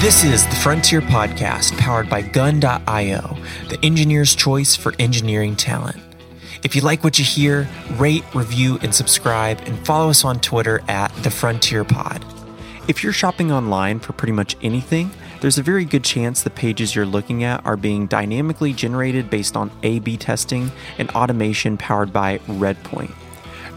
This is the Frontier Podcast powered by Gun.io, the engineer's choice for engineering talent. If you like what you hear, rate, review, and subscribe, and follow us on Twitter at The Frontier Pod. If you're shopping online for pretty much anything, there's a very good chance the pages you're looking at are being dynamically generated based on A B testing and automation powered by Redpoint.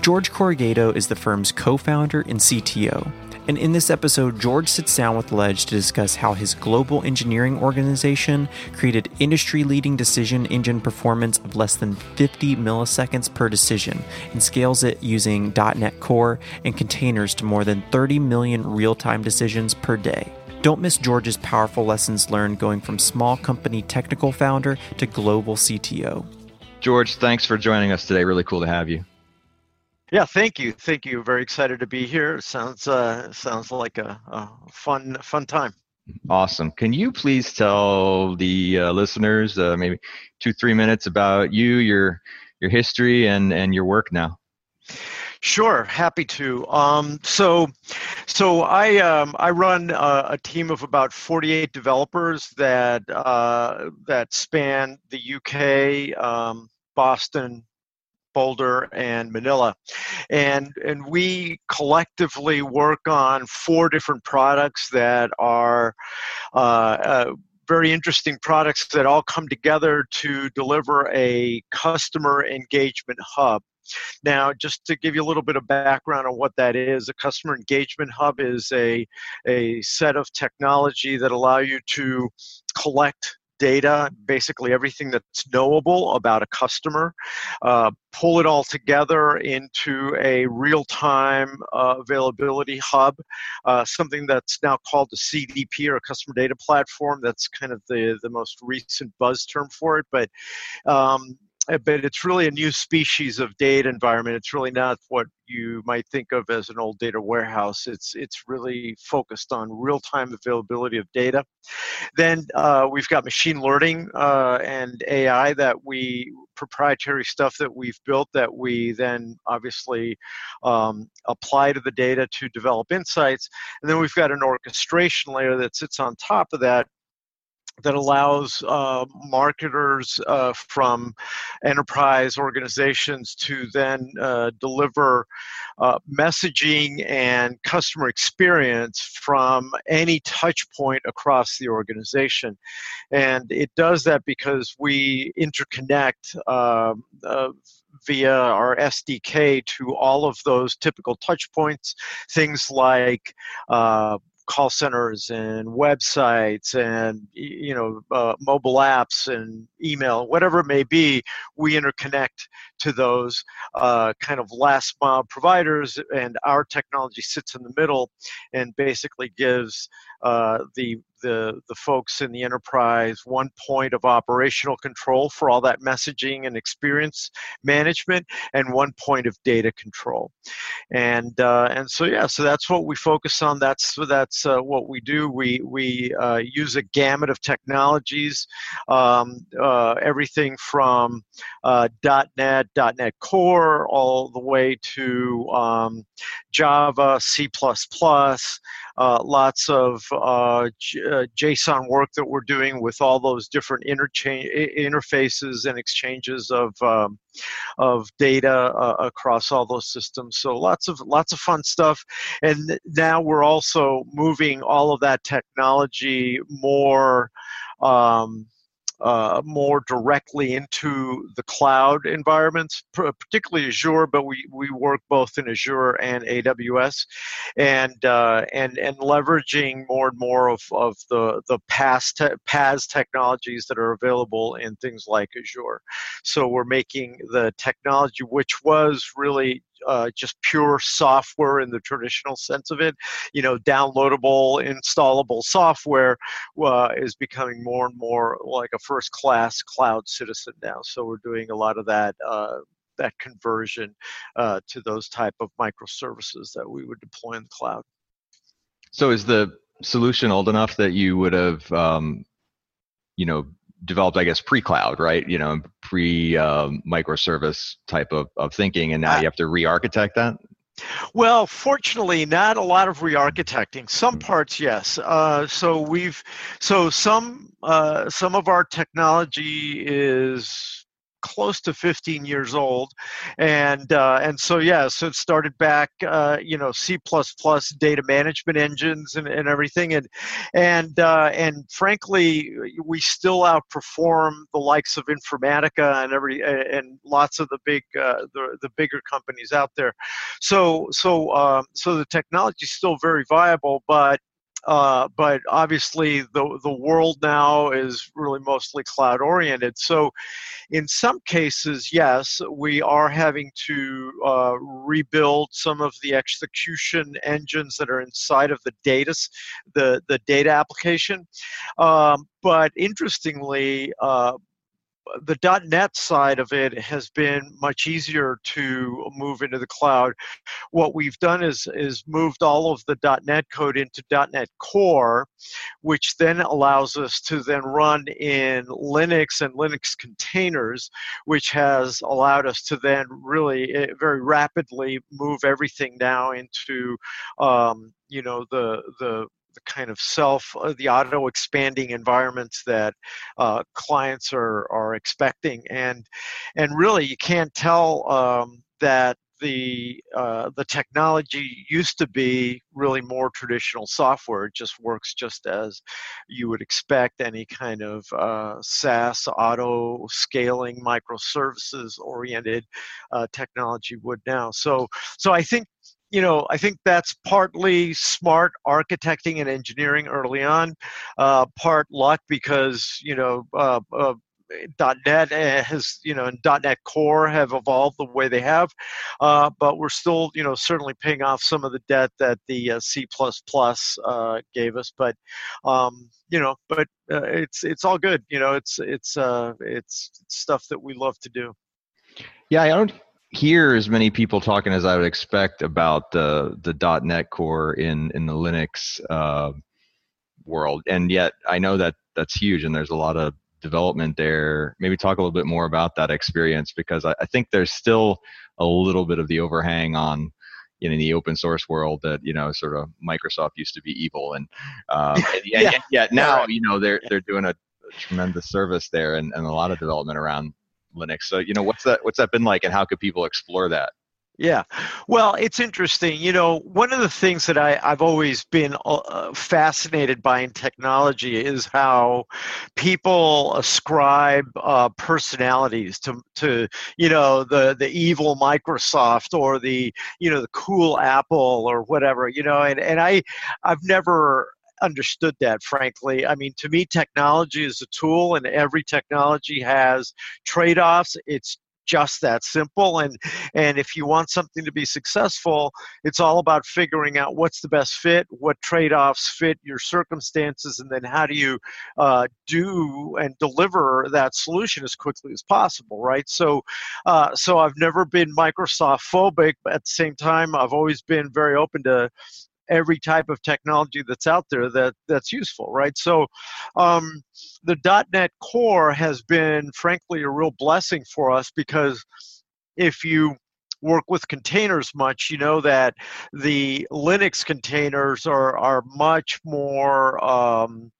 George Corugedo is the firm's co founder and CTO. And in this episode, George sits down with Ledge to discuss how his global engineering organization created industry leading decision engine performance of less than 50 milliseconds per decision and scales it using .NET Core and containers to more than 30 million real time decisions per day. Don't miss George's powerful lessons learned going from small company technical founder to global CTO. George, thanks for joining us today. Really cool to have you. Yeah, thank you, thank you. Very excited to be here. Sounds uh, sounds like a, a fun fun time. Awesome. Can you please tell the uh, listeners uh, maybe two three minutes about you, your your history, and and your work now? Sure, happy to. Um, so, so I um, I run a, a, team of about 48 developers that uh, that span the UK, um, Boston, Boulder, and Manila. And, and we collectively work on four different products that are uh, uh, very interesting products that all come together to deliver a customer engagement hub. Now, just to give you a little bit of background on what that is, a customer engagement hub is a, a set of technology that allow you to collect data, basically everything that's knowable about a customer, uh, pull it all together into a real time uh, availability hub, uh, something that's now called the CDP or customer data platform. That's kind of the, the most recent buzz term for it. But um, but it's really a new species of data environment. It's really not what you might think of as an old data warehouse. It's it's really focused on real-time availability of data. Then uh, we've got machine learning uh, and AI that we proprietary stuff that we've built that we then obviously um, apply to the data to develop insights. And then we've got an orchestration layer that sits on top of that that allows uh, marketers uh, from enterprise organizations to then uh, deliver uh, messaging and customer experience from any touch point across the organization. And it does that because we interconnect um, uh, via our SDK to all of those typical touch points, things like uh, call centers and websites and you know uh, mobile apps and email whatever it may be we interconnect to those uh, kind of last mile providers and our technology sits in the middle and basically gives uh, the the, the folks in the enterprise one point of operational control for all that messaging and experience management and one point of data control. And uh, and so yeah so that's what we focus on. That's that's uh, what we do. We we uh, use a gamut of technologies um, uh, everything from uh, .NET .NET Core all the way to um, Java C++ uh, lots of uh, uh, JSON work that we're doing with all those different interchange interfaces and exchanges of um, of data uh, across all those systems. So lots of lots of fun stuff. And now we're also moving all of that technology more. Um, uh, more directly into the cloud environments, particularly Azure, but we, we work both in Azure and AWS, and uh, and and leveraging more and more of, of the the PaaS te- PaaS technologies that are available in things like Azure. So we're making the technology, which was really uh, just pure software in the traditional sense of it. You know, downloadable, installable software uh, is becoming more and more like a first-class cloud citizen now. So we're doing a lot of that. Uh, that conversion uh, to those type of microservices that we would deploy in the cloud. So is the solution old enough that you would have, um, you know, developed, I guess, pre-cloud, right? You know, pre um, microservice type of, of thinking, and now you have to re-architect that. Well, fortunately, not a lot of re-architecting. Some parts, yes. Uh, so we've, so some uh, some of our technology is close to 15 years old, and uh, and so yeah, so it started back, uh, you know, C++ data management engines and, and everything, and and uh, and frankly, we still outperform the likes of Informatica and every and lots of the big uh, the the bigger companies out there. So so um, so the technology is still very viable, but uh, but obviously the the world now is really mostly cloud oriented. So, in some cases, yes, we are having to uh, rebuild some of the execution engines that are inside of the data, the the data application. Um, but interestingly, uh, the .NET side of it has been much easier to move into the cloud. What we've done is is moved all of the .NET code into .NET Core, which then allows us to then run in Linux and Linux containers, which has allowed us to then really eh, very rapidly move everything now into um, you know the the the kind of self, uh, the auto expanding environments that uh, clients are, are expecting. And, and really, you can't tell um, that the uh, the technology used to be really more traditional software. It just works just as you would expect any kind of uh, SaaS auto scaling microservices oriented uh, technology would now. So so I think you know, I think that's partly smart architecting and engineering early on, uh, part luck because you know. Uh, uh, .NET has, you know, and .NET Core have evolved the way they have, uh, but we're still, you know, certainly paying off some of the debt that the uh, C++ uh, gave us. But, um, you know, but uh, it's it's all good. You know, it's it's uh, it's stuff that we love to do. Yeah, I don't hear as many people talking as I would expect about the the .NET Core in in the Linux uh, world, and yet I know that that's huge, and there's a lot of development there. Maybe talk a little bit more about that experience because I, I think there's still a little bit of the overhang on in the open source world that you know sort of Microsoft used to be evil, and, and yeah, yeah. yet now you know they're they're doing a tremendous service there and, and a lot of development around Linux. So, you know, what's that what's that been like, and how could people explore that? Yeah, well, it's interesting. You know, one of the things that I, I've always been uh, fascinated by in technology is how people ascribe uh, personalities to, to, you know, the the evil Microsoft or the, you know, the cool Apple or whatever. You know, and and I, I've never understood that, frankly. I mean, to me, technology is a tool, and every technology has trade offs. It's just that simple and and if you want something to be successful it's all about figuring out what's the best fit what trade-offs fit your circumstances and then how do you uh, do and deliver that solution as quickly as possible right so uh, so i've never been microsoft phobic but at the same time i've always been very open to every type of technology that's out there that that's useful right? So um, the .NET Core has been frankly a real blessing for us because if you work with containers much, you know that the Linux containers are are much more um,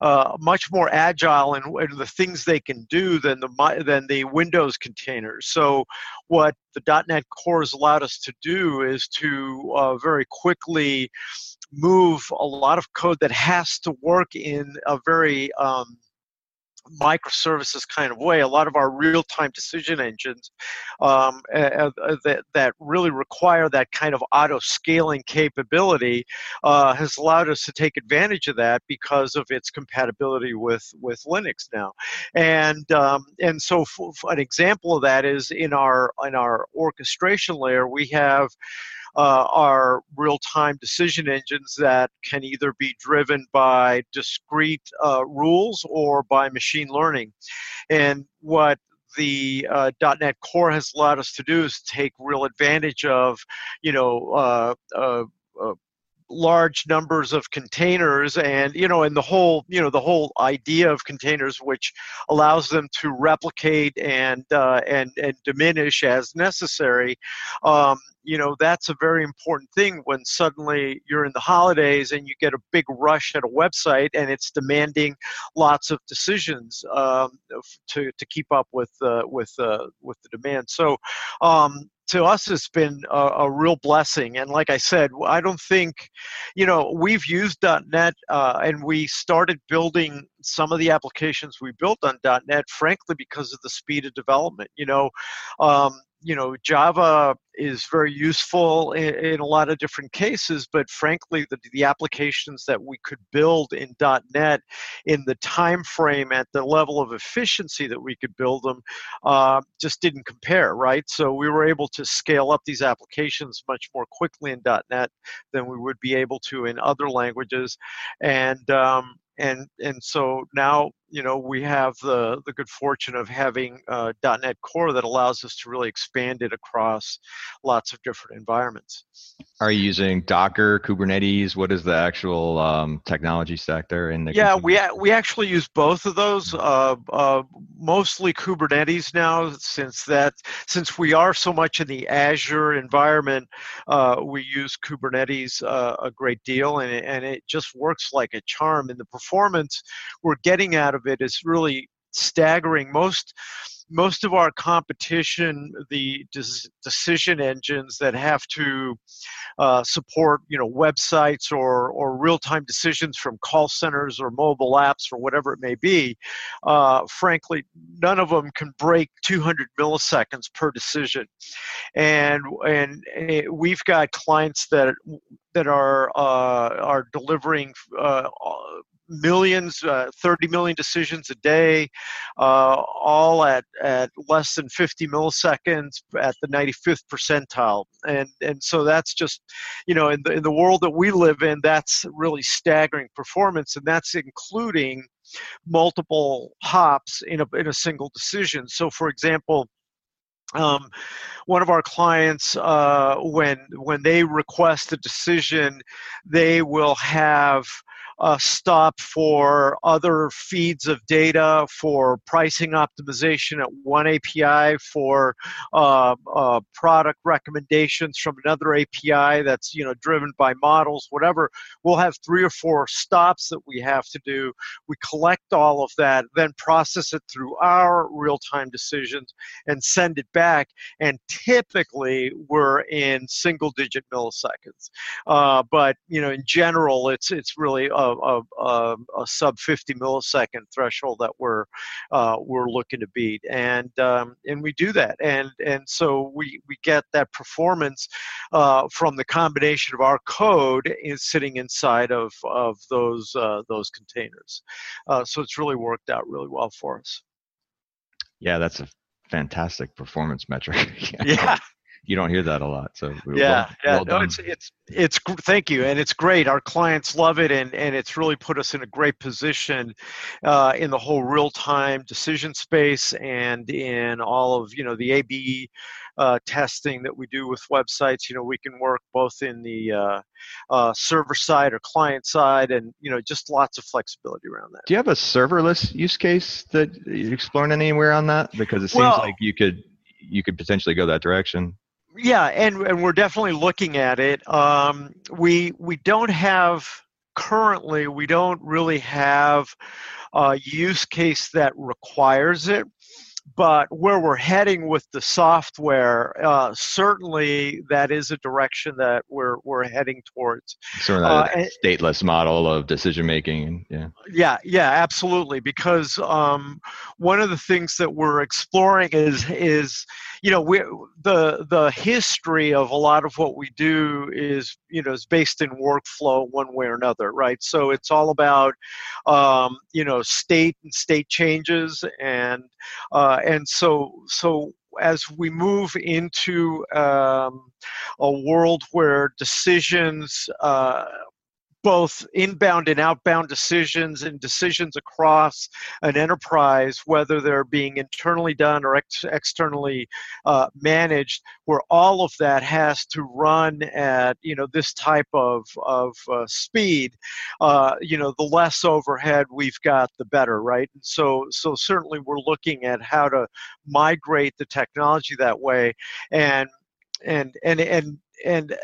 uh, much more agile in, in, the things they can do than the than the Windows containers. So what the .NET Core has allowed us to do is to uh, very quickly move a lot of code that has to work in a very um, microservices kind of way. A lot of our real-time decision engines um, uh, that that really require that kind of auto-scaling capability uh, has allowed us to take advantage of that because of its compatibility with with Linux now. And um, and so an example of that is in our in our orchestration layer we have uh, are real time decision engines that can either be driven by discrete uh, rules or by machine learning. And what the uh, .NET Core has allowed us to do is take real advantage of, you know, uh, uh, uh, large numbers of containers and you know and the whole you know the whole idea of containers which allows them to replicate and uh, and and diminish as necessary um, you know that's a very important thing when suddenly you're in the holidays and you get a big rush at a website and it's demanding lots of decisions um, to, to keep up with uh, with uh, with the demand. So um, to us has been a, a, real blessing. And like I said, I don't think, you know, we've used .NET uh, and we started building some of the applications we built on .NET, frankly, because of the speed of development. You know, um, you know java is very useful in, in, a lot of different cases but frankly the, the applications that we could build in. Net in the time frame at the level of efficiency that we could build them uh, just didn't compare right? So we were able to scale up these applications much more quickly in. Net than we would be able to in other languages. And um, and and so now you know we have the the good fortune of having uh, .NET Core that allows us to really expand it across lots of different environments. Are you using Docker, Kubernetes? What is the actual um, technology stack there? In the yeah, we we actually use both of those. Uh, uh, mostly Kubernetes now, since that since we are so much in the Azure environment, uh, we use Kubernetes uh, a great deal, and it, and it just works like a charm. And the performance we're getting out of it is really staggering. Most most of our competition, the decision engines that have to uh, support, you know, websites or or real-time decisions from call centers or mobile apps or whatever it may be, uh, frankly, none of them can break 200 milliseconds per decision, and and eh, we've got clients that that are uh, are delivering uh, millions, uh, 30 million decisions a day, uh, all at, at less than 50 milliseconds at the 95th percentile. And, and so that's just, you know, in the, in the world that we live in, that's really staggering performance. And that's including multiple hops in a, in a single decision. So, for example, um, one of our clients, uh, when when they request a decision, they will have uh, stop for other feeds of data, for pricing optimization at one API, for uh, uh, product recommendations from another API that's you know driven by models, whatever. We'll have three or four stops that we have to do. We collect all of that, then process it through our real-time decisions and send it back. And typically, we're in single-digit milliseconds. Uh, but you know, in general, it's it's really a a, a, a sub 50 millisecond threshold that we're uh, we're looking to beat, and um, and we do that, and and so we we get that performance uh, from the combination of our code is sitting inside of of those uh, those containers. Uh, so it's really worked out really well for us. Yeah, that's a fantastic performance metric. yeah you don't hear that a lot. So yeah, well, yeah, well no, it's it's it's thank you, and it's great. Our clients love it, and and it's really put us in a great position uh, in the whole real time decision space and in all of you know the A/B uh, testing that we do with websites. You know, we can work both in the uh, uh, server side or client side, and you know, just lots of flexibility around that. Do you have a serverless use case that you're exploring anywhere on that? Because it seems well, like you could you could potentially go that direction yeah, and and we're definitely looking at it. Um, we we don't have currently we don't really have a use case that requires it but where we're heading with the software, uh, certainly that is a direction that we're we're heading towards. Sort of uh, and, stateless model of decision making. Yeah. Yeah, yeah, absolutely. Because um, one of the things that we're exploring is is you know we the the history of a lot of what we do is you know is based in workflow one way or another, right? So it's all about um, you know state and state changes and uh, and so so as we move into um, a world where decisions uh, both inbound and outbound decisions and decisions across an enterprise, whether they're being internally done or ex- externally uh, managed, where all of that has to run at you know this type of of uh, speed. Uh, you know, the less overhead we've got, the better, right? And so so certainly we're looking at how to migrate the technology that way, and and and and and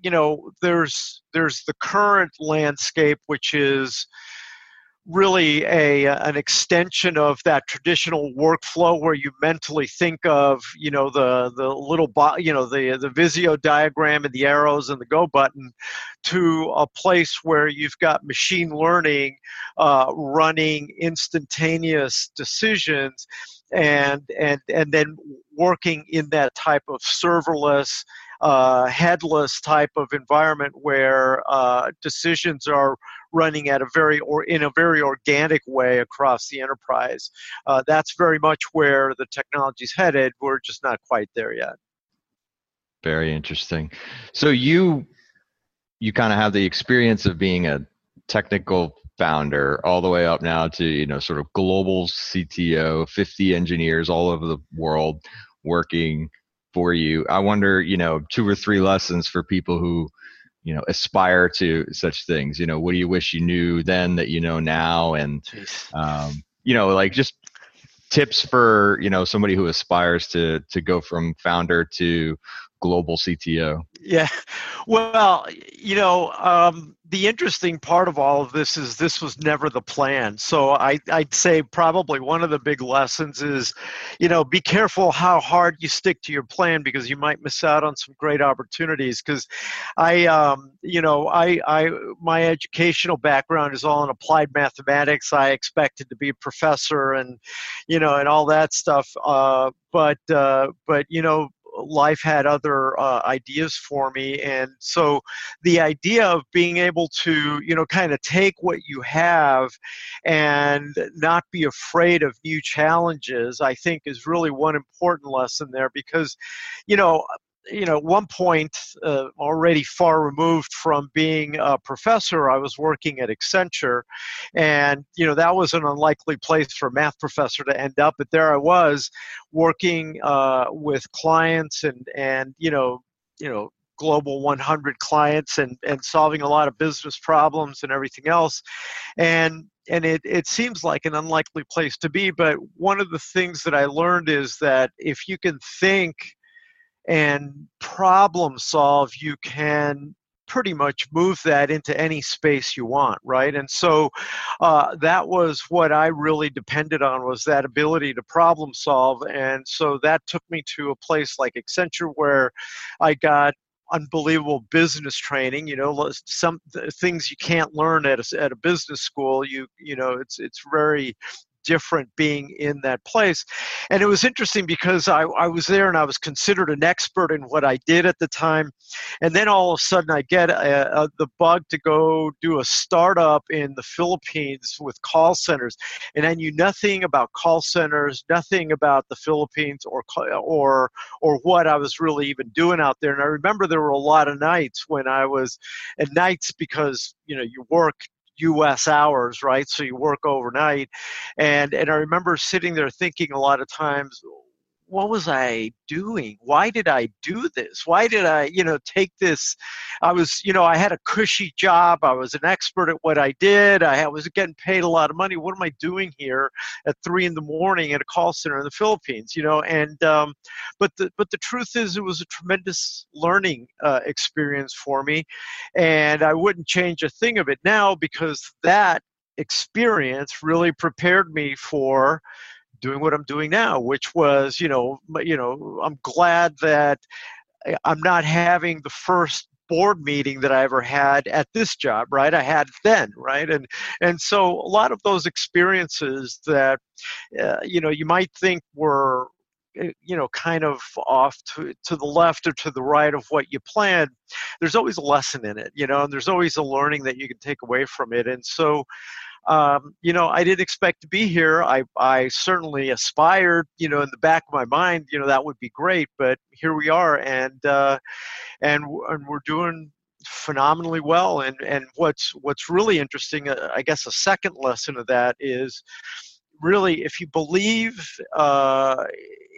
you know there's there's the current landscape which is really a an extension of that traditional workflow where you mentally think of you know the the little bo- you know the the Visio diagram and the arrows and the go button to a place where you've got machine learning uh, running instantaneous decisions and and and then working in that type of serverless uh, headless type of environment where uh, decisions are running at a very or in a very organic way across the enterprise. Uh, that's very much where the technology's headed. We're just not quite there yet. Very interesting. So you you kind of have the experience of being a technical founder all the way up now to you know sort of global CTO, 50 engineers all over the world working for you. I wonder, you know, two or three lessons for people who, you know, aspire to such things. You know, what do you wish you knew then that you know now? And, um, you know, like just tips for you know somebody who aspires to to go from founder to global CTO. Yeah, well, you know, um, the interesting part of all of this is this was never the plan. So I, I'd say probably one of the big lessons is, you know, be careful how hard you stick to your plan because you might miss out on some great opportunities. Because I, um, you know, I, I, my educational background is all in applied mathematics. I expected to be a professor and, you know, and all that stuff. Uh, but, uh, but you know, life had other uh, ideas for me and so the idea of being able to you know kind of take what you have and not be afraid of new challenges i think is really one important lesson there because you know you know, at one point, uh, already far removed from being a professor, I was working at Accenture, and you know that was an unlikely place for a math professor to end up. But there I was, working uh, with clients and and you know you know global 100 clients and and solving a lot of business problems and everything else, and and it, it seems like an unlikely place to be. But one of the things that I learned is that if you can think and problem solve, you can pretty much move that into any space you want right? And so uh, that was what i really depended on was that ability to problem solve. And so that took me to a place like accenture where i got unbelievable business training you know some things you can't learn at a, at a business school. You you know it's it's very different being in that place. And it was interesting because I, I was there and I was considered an expert in what I did at the time. And then all of a sudden I get a, a, the bug to go do a startup in the Philippines with call centers. And I knew nothing about call centers, nothing about the Philippines or, or, or what I was really even doing out there. And I remember there were a lot of nights when I was, at nights because, you know, you work US hours, right? So you work overnight. And and I remember sitting there thinking a lot of times, what was I doing? Why did I do this? Why did I, you know, take this? I was, you know, I had a cushy job. I was an expert at what I did. I was getting paid a lot of money. What am I doing here at three in the morning at a call center in the Philippines? You know, and um, but the but the truth is, it was a tremendous learning uh, experience for me, and I wouldn't change a thing of it now because that experience really prepared me for doing what I'm doing now, which was, you know, you know, I'm glad that I'm not having the first board meeting that I ever had at this job, right? I had then, right? And and so a lot of those experiences that uh, you know you might think were eh, you know kind of off to, to the left or to the right of what you planned there's always a lesson in it you know and there's always a learning that you can take away from it and so um, you know, I didn't expect to be here. I, I certainly aspired, you know, in the back of my mind, you know, that would be great. But here we are, and uh, and and we're doing phenomenally well. And and what's what's really interesting, uh, I guess, a second lesson of that is really if you believe uh,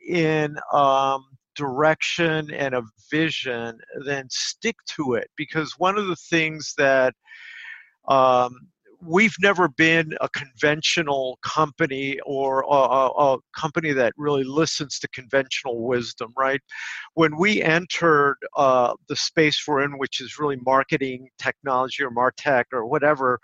in um, direction and a vision, then stick to it. Because one of the things that um, we've never been a conventional company or a, a, company that really listens to conventional wisdom, right? When we entered uh, the space we're in, which is really marketing technology or martech or whatever,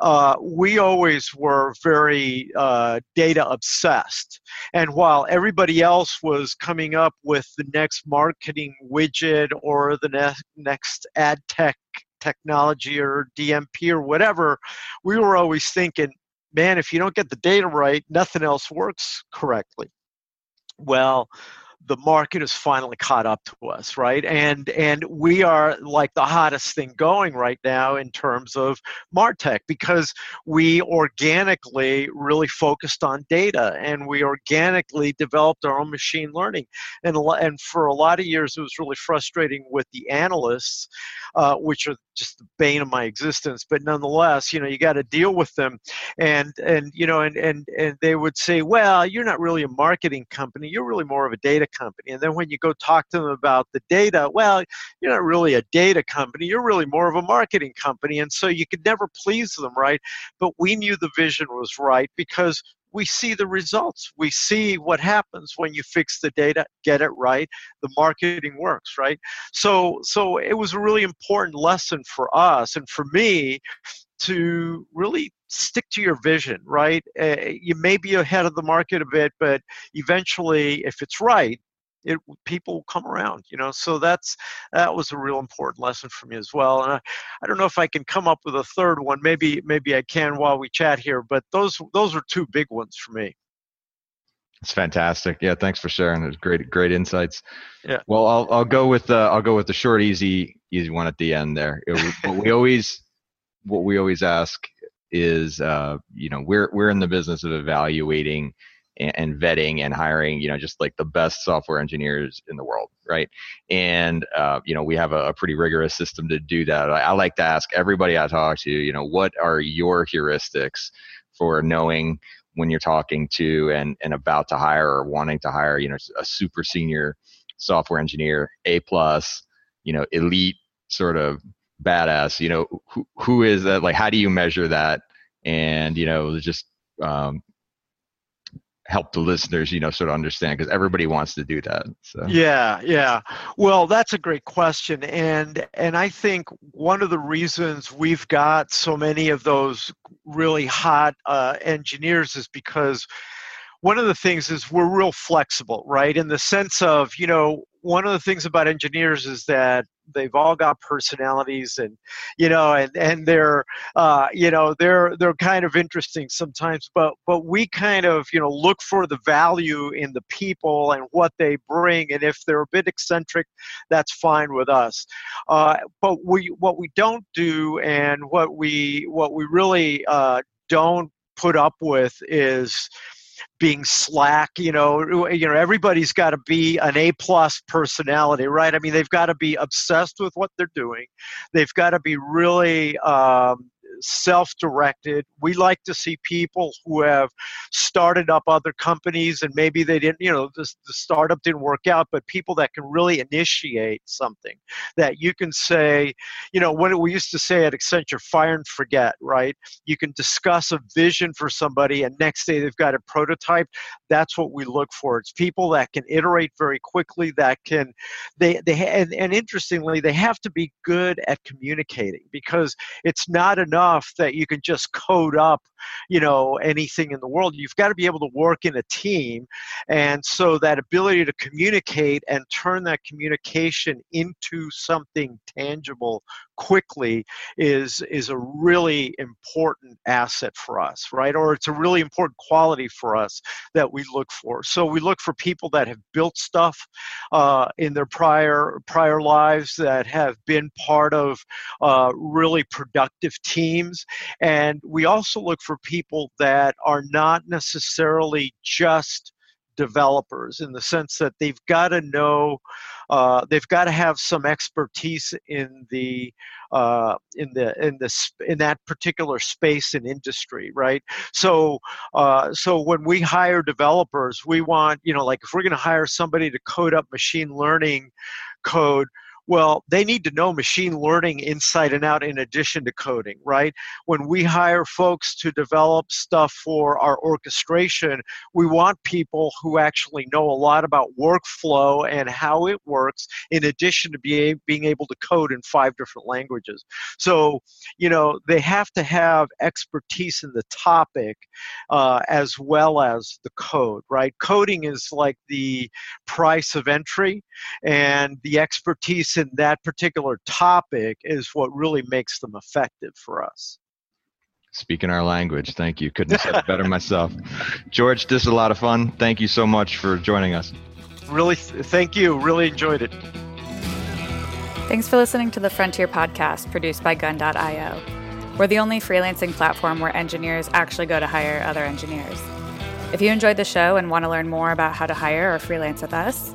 uh, we always were very uh, data obsessed. And while everybody else was coming up with the next marketing widget or the ne- next ad tech technology or DMP or whatever, we were always thinking, man, if you don't get the data right, nothing else works correctly. Well, the market has finally caught up to us right? And and we are like the hottest thing going right now in terms of martech because we organically really focused on data and we organically developed our own machine learning. And and for a lot of years it was really frustrating with the analysts uh, which are just the bane of my existence. But nonetheless you know you got to deal with them. And and you know and and and they would say well you're not really a marketing company. You're really more of a data company. And then when you go talk to them about the data, well, you're not really a data company, you're really more of a marketing company. And so you could never please them, right? But we knew the vision was right because we see the results. We see what happens when you fix the data, get it right. The marketing works, right? So, so it was a really important lesson for us and for me to really stick to your vision, right? Uh, you may be ahead of the market a bit, but eventually, if it's right, it people will come around you know so that's that was a real important lesson for me as well and I, I don't know if i can come up with a third one maybe maybe i can while we chat here but those those are two big ones for me. It's fantastic. Yeah thanks for sharing. Those great great insights. Yeah. Well i'll i'll go with the i'll go with the short easy easy one at the end there. It, what we always what we always ask is uh you know we're we're in the business of evaluating and, and vetting and hiring, you know, just like the best software engineers in the world, right? And uh, you know, we have a, a, pretty rigorous system to do that. I, I like to ask everybody I talk to, you know, what are your heuristics for knowing when you're talking to and and about to hire or wanting to hire, you know, a super senior software engineer, A plus, you know, elite sort of badass. You know, who who is that? Like, how do you measure that? And you know, just um, help the listeners you know sort of understand because everybody wants to do that so. Yeah yeah. Well that's a great question and and i think one of the reasons we've got so many of those really hot uh, engineers is because one of the things is we're real flexible right? In the sense of you know one of the things about engineers is that they've all got personalities and you know and and they're uh, you know they're they're kind of interesting sometimes but but we kind of you know look for the value in the people and what they bring and if they're a bit eccentric that's fine with us. Uh, but we what we don't do and what we what we really uh, don't put up with is being slack you know you know everybody's got to be an a plus personality right? I mean they've got to be obsessed with what they're doing. They've got to be really um, self-directed. We like to see people who have started up other companies and maybe they didn't, you know, the, the startup didn't work out, but people that can really initiate something that you can say, you know, what we used to say at Accenture, fire and forget, right? You can discuss a vision for somebody and next day they've got a prototype. That's what we look for. It's people that can iterate very quickly, that can, they, they, and, and interestingly, they have to be good at communicating because it's not enough enough that you can just code up, you know, anything in the world. You've got to be able to work in a team. And so that ability to communicate and turn that communication into something tangible quickly is is a really important asset for us right or it's a really important quality for us that we look for so we look for people that have built stuff uh, in their prior prior lives that have been part of uh, really productive teams and we also look for people that are not necessarily just developers in the sense that they've got to know, uh, they've got to have some expertise in the uh, in the in the in that particular space and industry, right? So uh, so when we hire developers, we want you know like if we're going to hire somebody to code up machine learning code well, they need to know machine learning inside and out in addition to coding, right? When we hire folks to develop stuff for our orchestration, we want people who actually know a lot about workflow and how it works in addition to be, being able to code in five different languages. So, you know, they have to have expertise in the topic uh, as well as the code, right? Coding is like the price of entry, and the expertise in that particular topic is what really makes them effective for us. Speaking our language. Thank you. Couldn't have said it better myself. George, this is a lot of fun. Thank you so much for joining us. Really, thank you. Really enjoyed it. Thanks for listening to the Frontier podcast produced by Gun.io. We're the only freelancing platform where engineers actually go to hire other engineers. If you enjoyed the show and want to learn more about how to hire or freelance with us,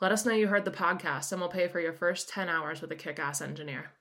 Let us know you heard the podcast, and we'll pay for your first 10 hours with a kick ass engineer.